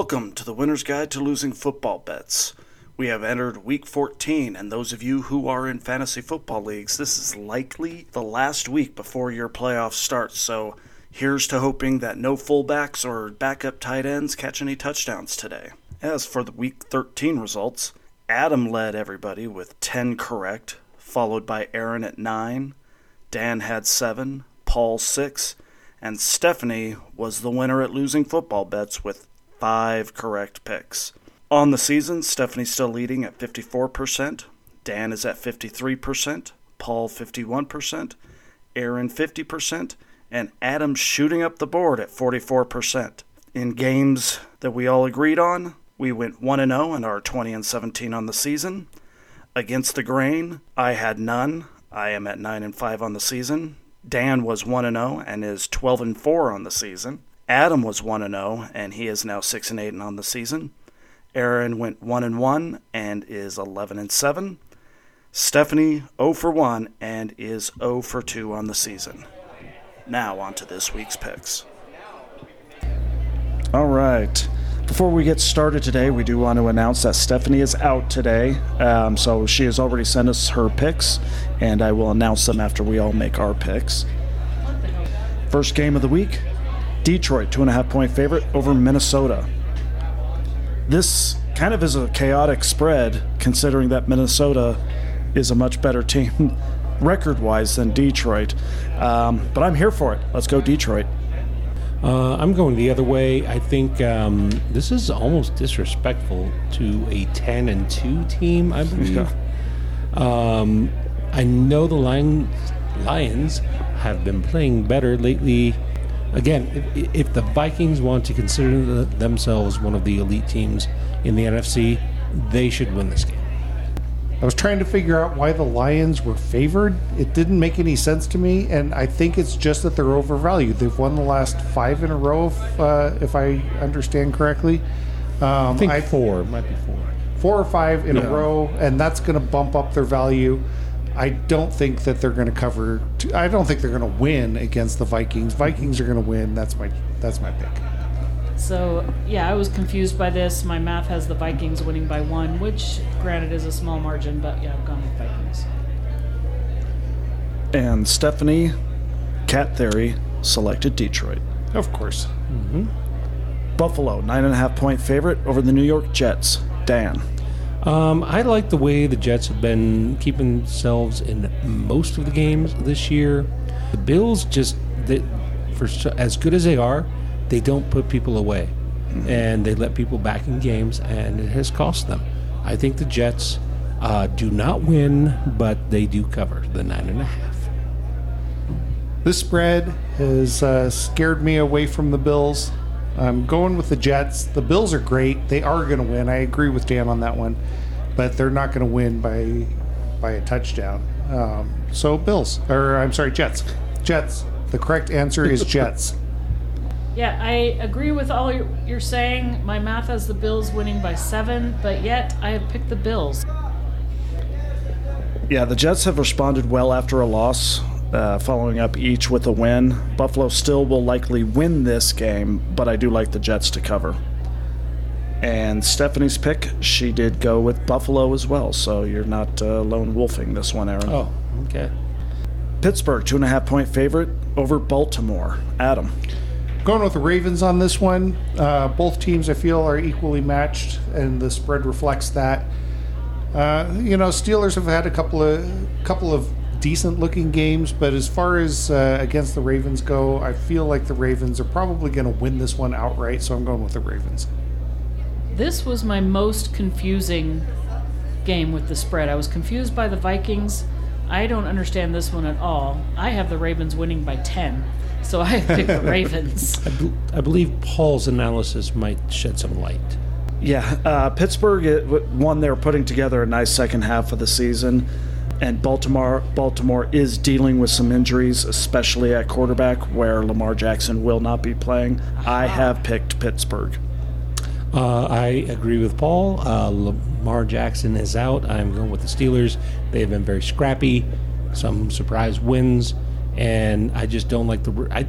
Welcome to the Winner's Guide to Losing Football Bets. We have entered week 14, and those of you who are in fantasy football leagues, this is likely the last week before your playoffs start. So here's to hoping that no fullbacks or backup tight ends catch any touchdowns today. As for the week 13 results, Adam led everybody with 10 correct, followed by Erin at 9. Dan had 7, Paul 6, and Stephanie was the winner at losing football bets with 5 correct picks. On the season, Stephanie's still leading at 54%, Dan is at 53%, Paul 51%, Erin 50%, and Adam shooting up the board at 44%. In games that we all agreed on, we went 1 and 0 and are 20 and 17 on the season. Against the grain, I had none. I am at 9 and 5 on the season. Dan was 1 and 0 and is 12 and 4 on the season. Adam was 1 and 0 and he is now 6 and 8 on the season. Erin went 1 and 1 and is 11 and 7. Stephanie 0 for 1 and is 0 for 2 on the season. Now on to this week's picks. All right. Before we get started today, we do want to announce that Stephanie is out today. Um, so she has already sent us her picks, and I will announce them after we all make our picks. First game of the week Detroit, two and a half point favorite over Minnesota. This kind of is a chaotic spread considering that Minnesota is a much better team record wise than Detroit. Um, but I'm here for it. Let's go, Detroit. Uh, I'm going the other way. I think um, this is almost disrespectful to a 10 and 2 team, I believe. um, I know the Lion, Lions have been playing better lately. Again, if, if the Vikings want to consider the, themselves one of the elite teams in the NFC, they should win this game. I was trying to figure out why the Lions were favored. It didn't make any sense to me, and I think it's just that they're overvalued. They've won the last five in a row, if, uh, if I understand correctly. Um, I think I, four, it might be four. Four or five in yeah. a row, and that's going to bump up their value. I don't think that they're going to cover. I don't think they're going to win against the Vikings. Vikings are going to win. That's my that's my pick. So yeah, I was confused by this. My math has the Vikings winning by one, which granted is a small margin, but yeah, I've gone with Vikings. And Stephanie, Cat Theory, selected Detroit. Of course. Mm-hmm. Buffalo, nine and a half point favorite over the New York Jets. Dan. Um, I like the way the Jets have been keeping themselves in most of the games this year. The Bills just, they, for as good as they are, they don't put people away, mm-hmm. and they let people back in games, and it has cost them. I think the Jets uh, do not win, but they do cover the nine and a half. This spread has uh, scared me away from the Bills. I'm going with the Jets. The Bills are great. They are going to win. I agree with Dan on that one, but they're not going to win by by a touchdown. Um, so Bills, or I'm sorry, Jets. Jets. The correct answer is Jets. Yeah, I agree with all you're saying. My math has the Bills winning by seven, but yet I have picked the Bills. Yeah, the Jets have responded well after a loss uh, following up each with a win. Buffalo still will likely win this game, but I do like the Jets to cover. And Stephanie's pick, she did go with Buffalo as well, so you're not uh, lone wolfing this one, Erin. Oh, okay. Pittsburgh, two and a half point favorite over Baltimore. Adam. Going with the Ravens on this one. Uh, both teams, I feel, are equally matched, and the spread reflects that. Uh, you know, Steelers have had a couple of couple of decent looking games, but as far as uh, against the Ravens go, I feel like the Ravens are probably going to win this one outright, so I'm going with the Ravens. This was my most confusing game with the spread. I was confused by the Vikings. I don't understand this one at all. I have the Ravens winning by 10, so I picked the Ravens. I, be- I believe Paul's analysis might shed some light. Yeah, uh, Pittsburgh, it, one, they're putting together a nice second half of the season and Baltimore Baltimore is dealing with some injuries, especially at quarterback, where Lamar Jackson will not be playing. I have picked Pittsburgh. Uh, I agree with Paul. Uh, Lamar Jackson is out. I'm going with the Steelers. They have been very scrappy, some surprise wins, and I just don't like the. I,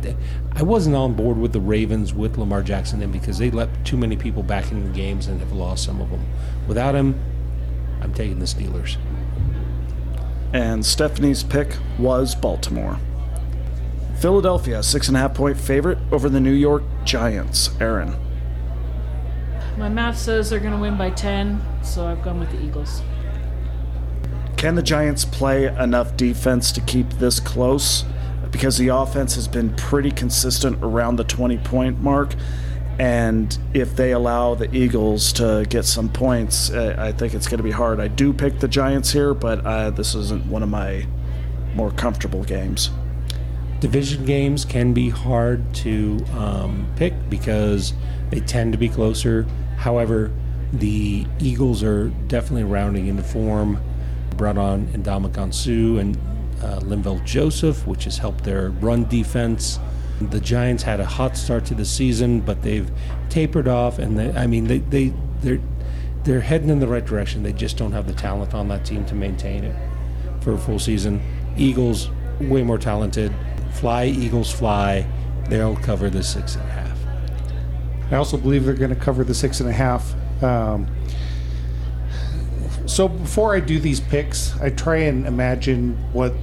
I wasn't on board with the Ravens with Lamar Jackson in because they let too many people back in the games and have lost some of them. Without him, I'm taking the Steelers. And Stephanie's pick was Baltimore. Philadelphia, six and a half point favorite over the New York Giants. Erin. My math says they're going to win by 10, so I've gone with the Eagles. Can the Giants play enough defense to keep this close? Because the offense has been pretty consistent around the 20 point mark. And if they allow the Eagles to get some points, uh, I think it's going to be hard. I do pick the Giants here, but uh, this isn't one of my more comfortable games. Division games can be hard to um, pick because they tend to be closer. However, the Eagles are definitely rounding into form. Brought on Ndamukong Suh and uh, Linval Joseph, which has helped their run defense. The Giants had a hot start to the season, but they've tapered off, and they, I mean, they, they they're they're heading in the right direction. They just don't have the talent on that team to maintain it for a full season. Eagles, way more talented. Fly, Eagles, fly. They'll cover the six and a half. I also believe they're going to cover the six and a half. Um, so before I do these picks, I try and imagine what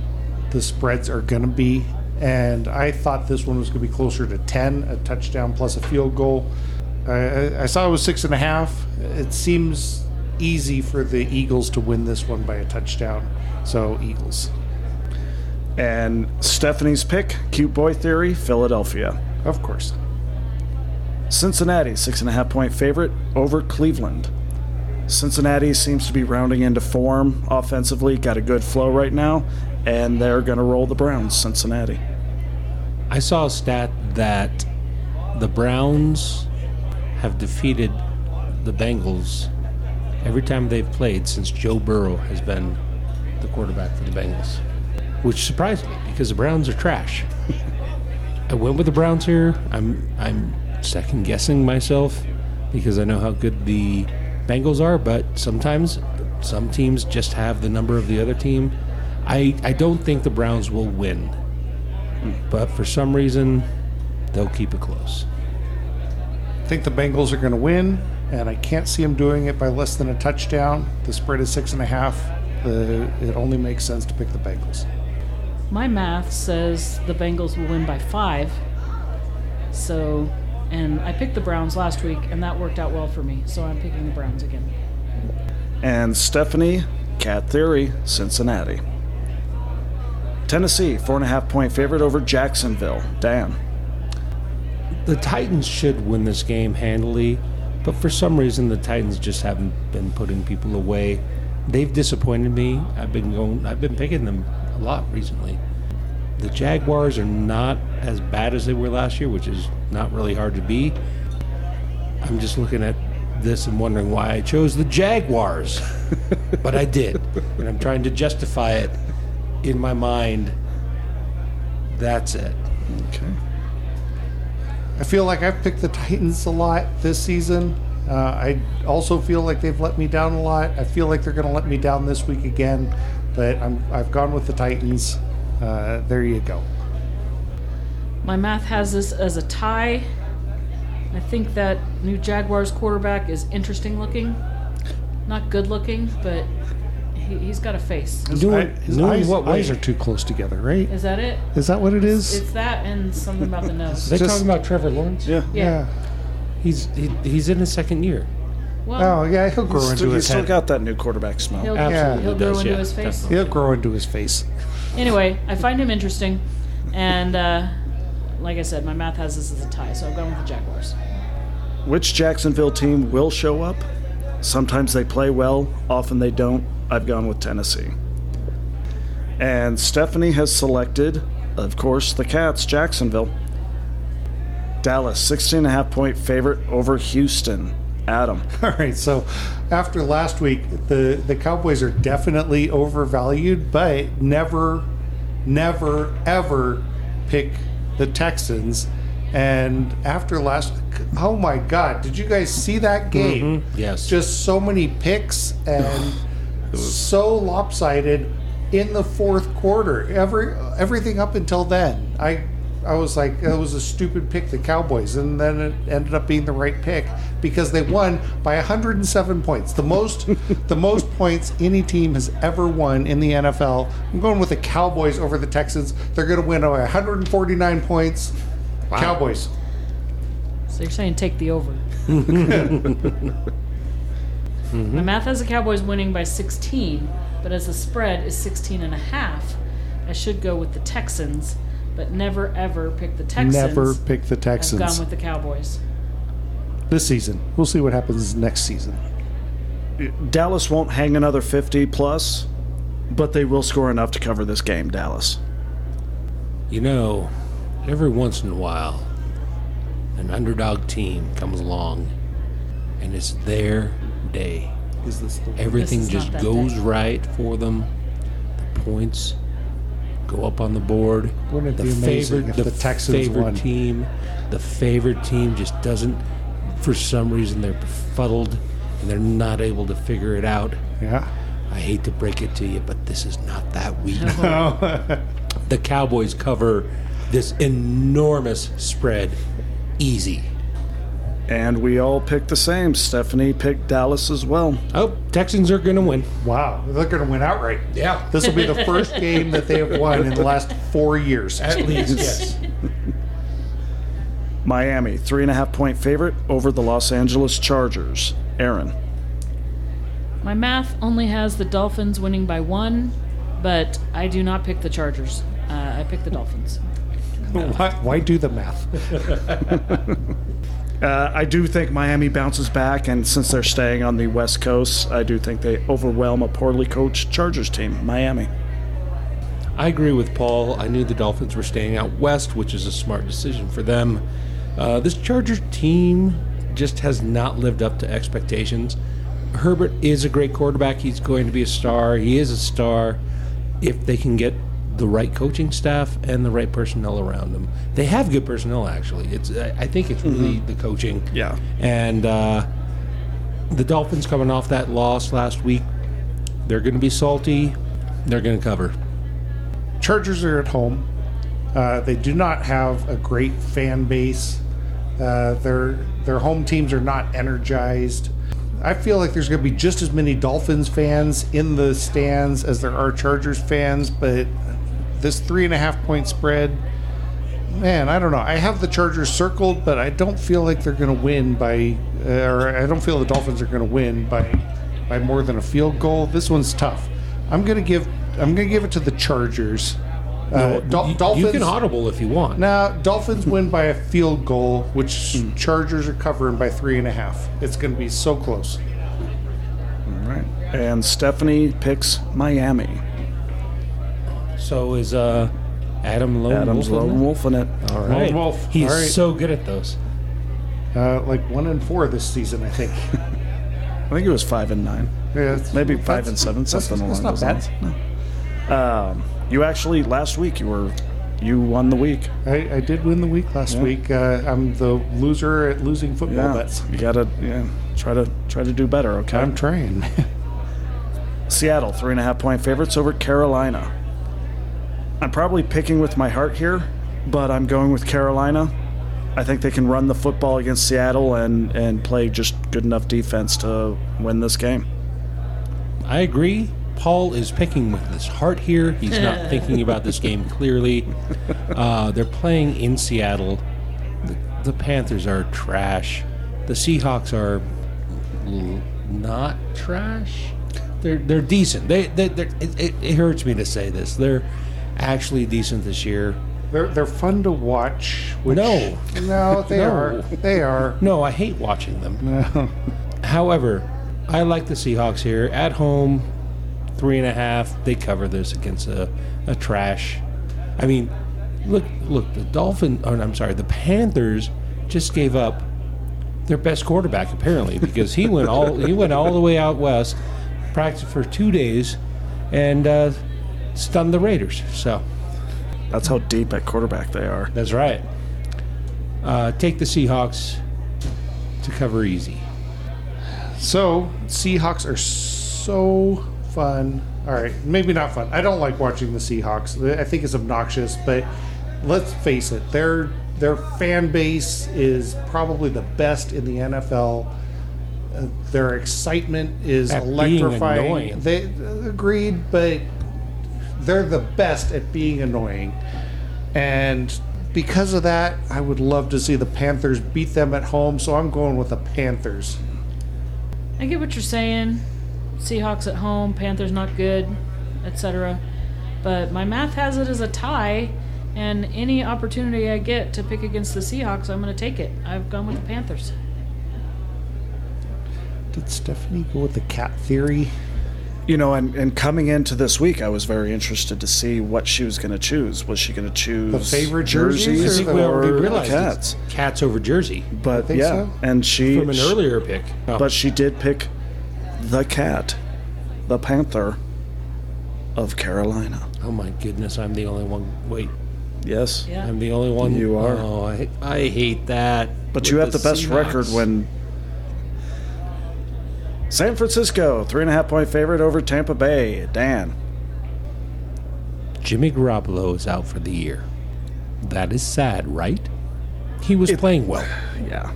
the spreads are going to be. And I thought this one was going to be closer to 10, a touchdown plus a field goal. I, I saw it was six and a half. It seems easy for the Eagles to win this one by a touchdown. So, Eagles. And Stephanie's pick, Cute Boy Theory, Philadelphia. Of course. Cincinnati, six and a half point favorite over Cleveland. Cincinnati seems to be rounding into form offensively, got a good flow right now, and they're going to roll the Browns, Cincinnati. I saw a stat that the Browns have defeated the Bengals every time they've played since Joe Burrow has been the quarterback for the Bengals, which surprised me because the Browns are trash. I went with the Browns here. I'm I'm second guessing myself because I know how good the Bengals are, but sometimes some teams just have the number of the other team. I I don't think the Browns will win, but for some reason they'll keep it close. I think the Bengals are going to win, and I can't see them doing it by less than a touchdown. The spread is six and a half. The, it only makes sense to pick the Bengals. My math says the Bengals will win by five. So, and I picked the Browns last week, and that worked out well for me. So I'm picking the Browns again. And Stephanie, Cat Theory, Cincinnati. Tennessee, four and a half point favorite over Jacksonville. Dan. The Titans should win this game handily, but for some reason the Titans just haven't been putting people away. They've disappointed me. I've been going I've been picking them a lot recently. The Jaguars are not as bad as they were last year, which is not really hard to be. I'm just looking at this and wondering why I chose the Jaguars. but I did. And I'm trying to justify it in my mind. That's it. Okay. I feel like I've picked the Titans a lot this season. Uh, I also feel like they've let me down a lot. I feel like they're going to let me down this week again, but I'm, I've gone with the Titans. Uh, there you go. My math has this as a tie. I think that new Jaguars quarterback is interesting looking. Not good looking, but he, he's got a face. His, Doing- eye- his doing eyes, what way? eyes are too close together, right? Is that it? Is that what it is? It's that and something about the nose. Are they Just- talking about Trevor Lawrence? Yeah. Yeah. He's he, he's in his second year. Well, Oh, yeah, he'll grow Still, into you his still head. got that new quarterback smell. he'll, Absolutely he'll grow does, into yeah, his face. definitely. He'll grow into his face. Anyway, I find him interesting, and uh, like I said, my math has this as a tie, so I'm going with the Jaguars. Which Jacksonville team will show up? Sometimes they play well, often they don't. I've gone with Tennessee. And Stephanie has selected, of course, the Cats, Jacksonville. Dallas, 16 and a half point favorite over Houston. Adam. All right, so after last week, the the Cowboys are definitely overvalued, but never, never, ever pick the Texans. And after last, oh my God, did you guys see that game? Mm-hmm. Yes. Just so many picks and so lopsided. in the fourth quarter. Every everything up until then, I I was like, it was a stupid pick, the Cowboys, and then it ended up being the right pick because they won by 107 points, the most the most points any team has ever won in the NFL. I'm going with the Cowboys over the Texans. They're going to win by 149 points. Cowboys. So you're saying take the over. Mm-hmm. My math has the Cowboys winning by 16, but as the spread is 16 and a half, I should go with the Texans, but never ever pick the Texans. Never pick the I've Texans gone with the Cowboys. this season. We'll see what happens next season. Dallas won't hang another 50 plus, but they will score enough to cover this game, Dallas. You know, every once in a while, an underdog team comes along and it's their day. Is this the Everything This is just goes day. right for them. The points go up on the board. Wouldn't it the be amazing favorite, if the, the Texans favorite won? team, the favorite team just doesn't. For some reason, they're befuddled and they're not able to figure it out. Yeah. I hate to break it to you, but this is not that week. No. the Cowboys cover this enormous spread easy. And we all picked the same. Stephanie picked Dallas as well. Oh, Texans are going to win. Wow, they're going to win outright. Yeah. This will be the first game that they have won in the last four years. At least, yes. Miami, three and a half point favorite over the Los Angeles Chargers. Erin. My math only has the Dolphins winning by one, but I do not pick the Chargers. Uh, I pick the Dolphins. Why, why do the math? Uh, I do think Miami bounces back, and since they're staying on the West Coast, I do think they overwhelm a poorly coached Chargers team, Miami. I agree with Paul. I knew the Dolphins were staying out west, which is a smart decision for them. Uh, this Chargers team just has not lived up to expectations. Herbert is a great quarterback. He's going to be a star. He is a star if they can get the right coaching staff and the right personnel around them. They have good personnel, actually. It's I think it's really the coaching. Yeah. And uh, the Dolphins coming off that loss last week, they're going to be salty. They're going to cover. Chargers are at home. Uh, they do not have a great fan base. Uh, their their home teams are not energized. I feel like there's going to be just as many Dolphins fans in the stands as there are Chargers fans, but this three and a half point spread, man, I don't know. I have the Chargers circled, but I don't feel like they're going to win by, uh, or I don't feel the Dolphins are going to win by by more than a field goal. This one's tough. I'm going to give I'm going to give it to the Chargers. Uh, Dol- you, Dolphins. you can audible if you want. Now, Dolphins win by a field goal, which Chargers are covering by three and a half. It's going to be so close. All right. And Stephanie picks Miami. So is uh, Adam Lone Adams Wolf in lone wolf in it. All right. Wolf. He's All right. so good at those. Uh, like one and four this season, I think. I think it was five and nine. Yeah, it's- Maybe five that's- and seven, that's- something that's along not those bad. lines. No. Um, you actually last week you were you won the week. I, I did win the week last Yeah. week. Uh, I'm the loser at losing football Yeah, bets. you gotta yeah try to try to do better. Okay. I'm trying. Seattle three and a half point favorites over Carolina. I'm probably picking with my heart here, but I'm going with Carolina. I think they can run the football against Seattle and and play just good enough defense to win this game. I agree. Paul is picking with his heart here. He's not thinking about this game clearly. Uh, they're playing in Seattle. The, the Panthers are trash. The Seahawks are l- not trash. They're they're decent. They, they they're, it, it, it hurts me to say this. They're actually decent this year. they're they're fun to watch. Which, No. no, they No. are. They are. No, I hate watching them. No. However, I like the Seahawks here at home. Three and a half. They cover this against a, a trash. I mean, look, look. The Dolphin. Or I'm sorry. The Panthers just gave up their best quarterback apparently because he went all he went all the way out west, practiced for two days, and uh, stunned the Raiders. So That's how deep at quarterback they are. that's right. Uh, take the Seahawks to cover easy. So Seahawks are so fun. All right, maybe not fun. I don't like watching the Seahawks. I think it's obnoxious, but let's face it, their their fan base is probably the best in the NFL. Uh, their excitement is At being electrifying. annoying. They agreed, but they're the best at being annoying. And because of that, I would love to see the Panthers beat them at home, so I'm going with the Panthers. I get what you're saying. Seahawks at home, Panthers not good, etc. But my math has it as a tie, and any opportunity I get to pick against the Seahawks, I'm going to take it. I've gone with the Panthers. Did Stephanie go with the cat theory? You know, and, and coming into this week, I was very interested to see what she was going to choose. Was she going to choose The favorite jerseys jerseys or I think the- we or the realized cats? cats over Jersey But think yeah, so. and she from an earlier pick. Oh, but she did pick the cat, the panther of Carolina. oh my goodness, I'm the only one. Wait, Yes, Yeah. I'm the only one. You are. Oh, I, I hate that. but you have the, best Seahawks. record when San Francisco three and a half point favorite over Tampa Bay. Dan, Jimmy Garoppolo is out for the year. That is sad, right? He was playing well. yeah,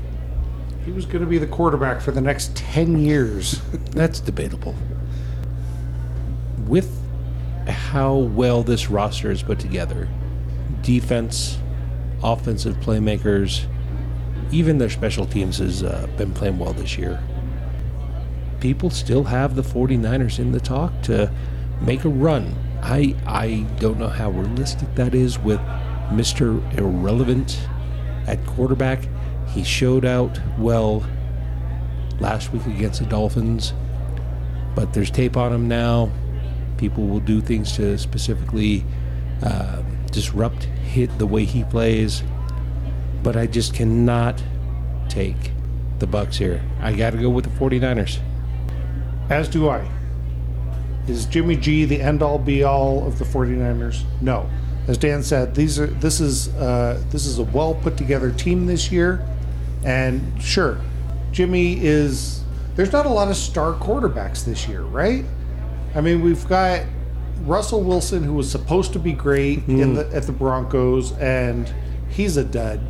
He was going to be the quarterback for the next 10 years. That's debatable. With how well this roster is put together, defense, offensive playmakers, even their special teams has uh, been playing well this year. People still have the 49ers in the talk to make a run. I I don't know how realistic that is with Mr. Irrelevant at quarterback. He showed out well last week against the Dolphins, but there's tape on him now. People will do things to specifically uh, disrupt hit the way he plays, but I just cannot take the Bucks here. I got to go with the 49ers. As do I. Is Jimmy G the end all be all of the 49ers? No. As Dan said, these are this is uh, this is a well put together team this year, and sure, Jimmy is. There's not a lot of star quarterbacks this year, right? I mean, we've got Russell Wilson, who was supposed to be great in the, at the Broncos, and he's a dud.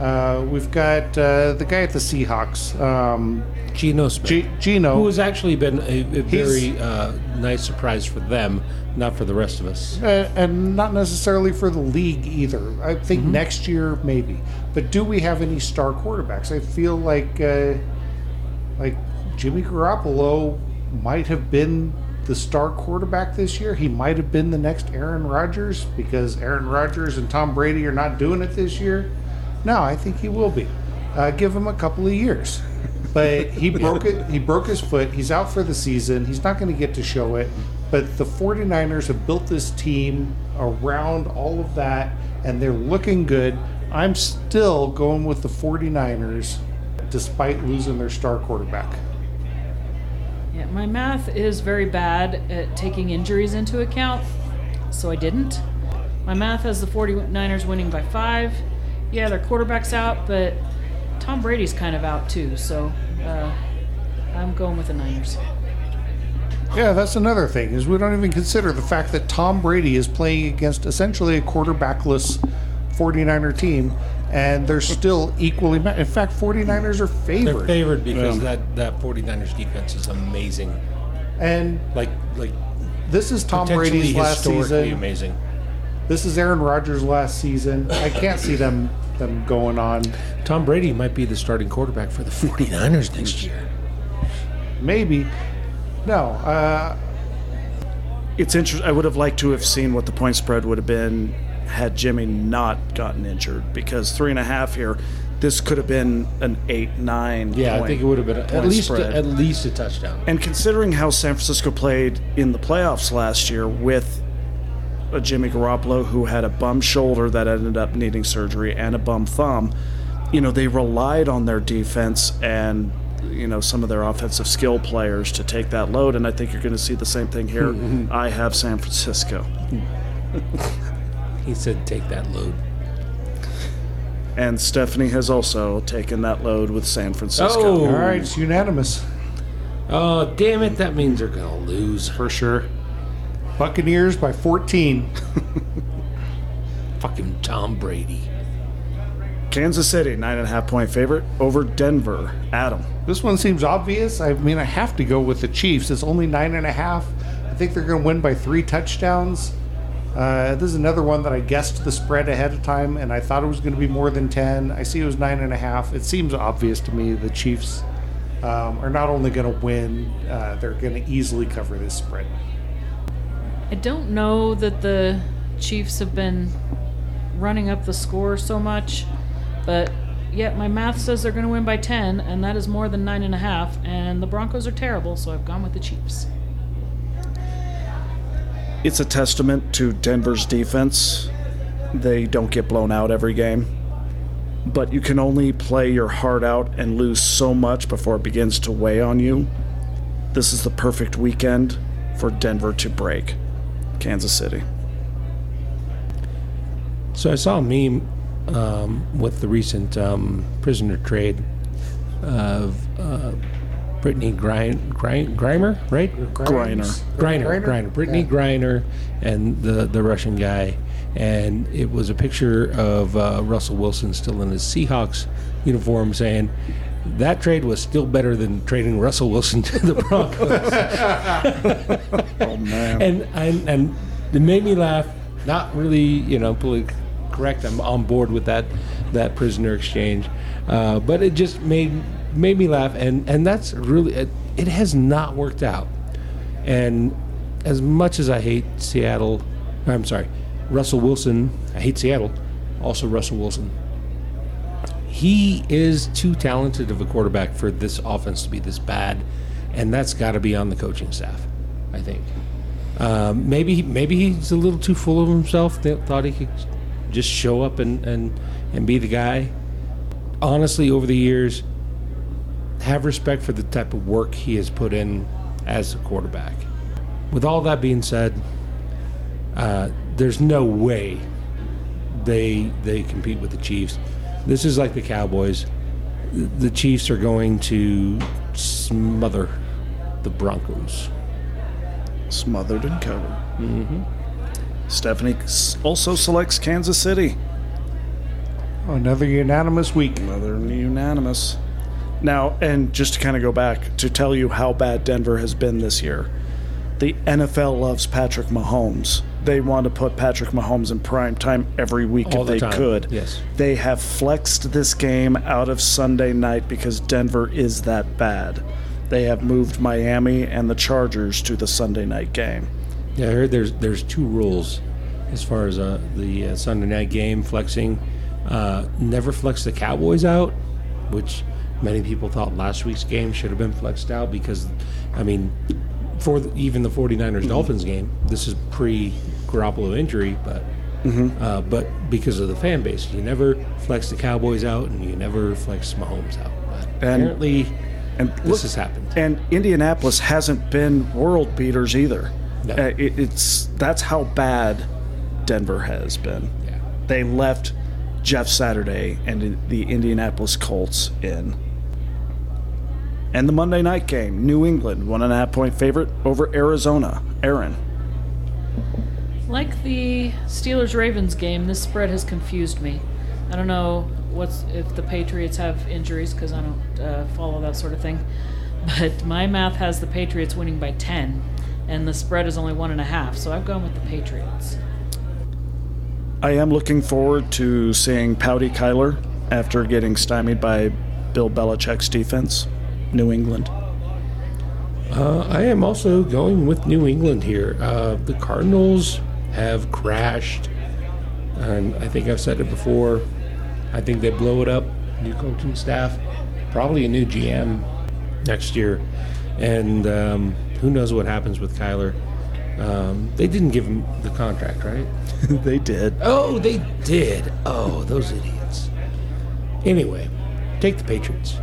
Uh, we've got uh, the guy at the Seahawks, um, Geno Smith, G- Gino. who has actually been a, a very uh, nice surprise for them, not for the rest of us. Uh, and not necessarily for the league either. I think next year maybe. But do we have any star quarterbacks? I feel like uh, like Jimmy Garoppolo might have been the star quarterback this year. He might have been the next Aaron Rodgers because Aaron Rodgers and Tom Brady are not doing it this year. No, I think he will be. Uh, give him a couple of years. But he broke it. He broke his foot. He's out for the season. He's not going to get to show it. But the 49ers have built this team around all of that, and they're looking good. I'm still going with the 49ers despite losing their star quarterback. Yeah, my math is very bad at taking injuries into account, so I didn't. My math has the 49ers winning by five. Yeah, their quarterback's out, but Tom Brady's kind of out too, so uh, I'm going with the Niners. Yeah, that's another thing is we don't even consider the fact that Tom Brady is playing against essentially a quarterbackless 49er team, and they're still equally. Ma- in fact, 49ers are favored. They're favored. favored because Yeah. that, that 49ers defense is amazing. and Like like this is Tom Brady's last season. amazing. This is Aaron Rodgers' last season. I can't see them them going on. Tom Brady might be the starting quarterback for the 49ers next year. Maybe. No. Uh, it's interesting. I would have liked to have seen what the point spread would have been had Jimmy not gotten injured because three and a half here. This could have been an eight, nine. Yeah, I think it would have been at least spread. at least a touchdown. And considering how San Francisco played in the playoffs last year with a Jimmy Garoppolo who had a bum shoulder that ended up needing surgery and a bum thumb, you know, they relied on their defense and you know some of their offensive skill players to take that load and I think you're going to see the same thing here. I have San Francisco. He said, "Take that load." And Stephanie has also taken that load with San Francisco. Oh. all right, it's unanimous. Oh, damn it! That means they're gonna lose. for sure. Buccaneers by 14. Fucking Tom Brady. Kansas City, nine and a half point favorite over Denver. Adam. This one seems obvious. I mean, I have to go with the Chiefs. It's only nine and a half. I think they're going to win by three touchdowns. Uh, this is another one that I guessed the spread ahead of time, and I thought it was going to be more than 10. I see it was nine and a half. It seems obvious to me the Chiefs um, are not only going to win, uh, they're going to easily cover this spread. I don't know that the Chiefs have been running up the score so much, but yet my math says they're going to win by 10, and that is more than 9.5, and the Broncos are terrible, so I've gone with the Chiefs. It's a testament to Denver's defense. They don't get blown out every game. But you can only play your heart out and lose so much before it begins to weigh on you. This is the perfect weekend for Denver to break Kansas City. So I saw a meme um, with the recent um, prisoner trade of uh, Brittney Grine, Grine, Grimer, right? Griner. Griner, Griner, Brittney Yeah. Griner, and the the Russian guy, and it was a picture of uh, Russell Wilson still in his Seahawks uniform, saying that trade was still better than trading Russell Wilson to the Broncos. Oh, man. and and and it made me laugh. Not really, you know, politically correct. I'm on board with that that prisoner exchange, uh, but it just made made me laugh, and and that's really it, it has not worked out. And as much as I hate Seattle, I'm sorry, Russell Wilson. I hate Seattle. Also, Russell Wilson. He is too talented of a quarterback for this offense to be this bad, and that's got to be on the coaching staff. I think. Um, maybe maybe he's a little too full of himself. Th- thought he could just show up and, and, and be the guy. Honestly, over the years, have respect for the type of work he has put in as a quarterback. With all that being said, uh, there's no way they they compete with the Chiefs. This is like the Cowboys. The Chiefs are going to smother the Broncos. Smothered and covered. Mm-hmm. Stephanie also selects Kansas City. Oh, another unanimous week. Another unanimous. Now, and just to kind of go back to tell you how bad Denver has been this year, the NFL loves Patrick Mahomes. They want to put Patrick Mahomes in prime time every week All if the they time, could. yes. They have flexed this game out of Sunday night because Denver is that bad. They have moved Miami and the Chargers to the Sunday night game. Yeah, I heard there's there's two rules as far as uh, the uh, Sunday night game flexing. Uh, never flex the Cowboys out, which many people thought last week's game should have been flexed out because, I mean, for the, even the 49ers Dolphins game, this is pre Garoppolo injury, but uh, but because of the fan base, you never flex the Cowboys out and you never flex Mahomes out. But And- apparently, And this look- has happened. And Indianapolis hasn't been world beaters either. No. Uh, it, it's that's how bad Denver has been. Yeah. They left Jeff Saturday and the Indianapolis Colts in. And the Monday night game, New England, one and a half point favorite over Arizona. Erin. Like the Steelers Ravens game, this spread has confused me. I don't know what's if the Patriots have injuries because I don't uh, follow that sort of thing. But my math has the Patriots winning by 10, and the spread is only one and a half, so I've gone with the Patriots. I am looking forward to seeing Pouty Kyler after getting stymied by Bill Belichick's defense. New England. Uh, I am also going with New England here. Uh, the Cardinals have crashed, and I think I've said it before. I think they blow it up. New coaching staff, probably a new GM next year, and um, who knows what happens with Kyler. Um, they didn't give him the contract, right? they did. Oh, they did. Oh, those idiots. Anyway, take the Patriots.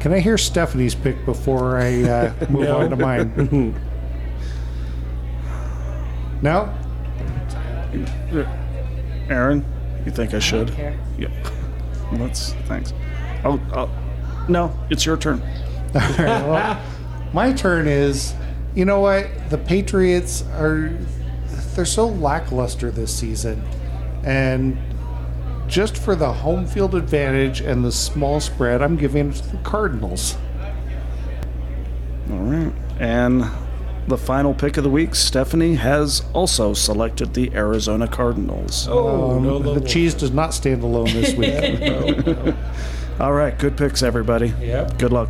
Can I hear Stephanie's pick before I uh, move No. on to mine? no? Erin, you think I should? care. Yep. Let's. Thanks. Oh, oh, no, it's your turn. All right, well, my turn is, you know what? The Patriots are they're so lackluster this season, and just for the home field advantage and the small spread, I'm giving it to the Cardinals. All right. And the final pick of the week, Stephanie has also selected the Arizona Cardinals. Oh, Um, no, the cheese does not stand alone this week. All right. Good picks, everybody. Yep. Good luck.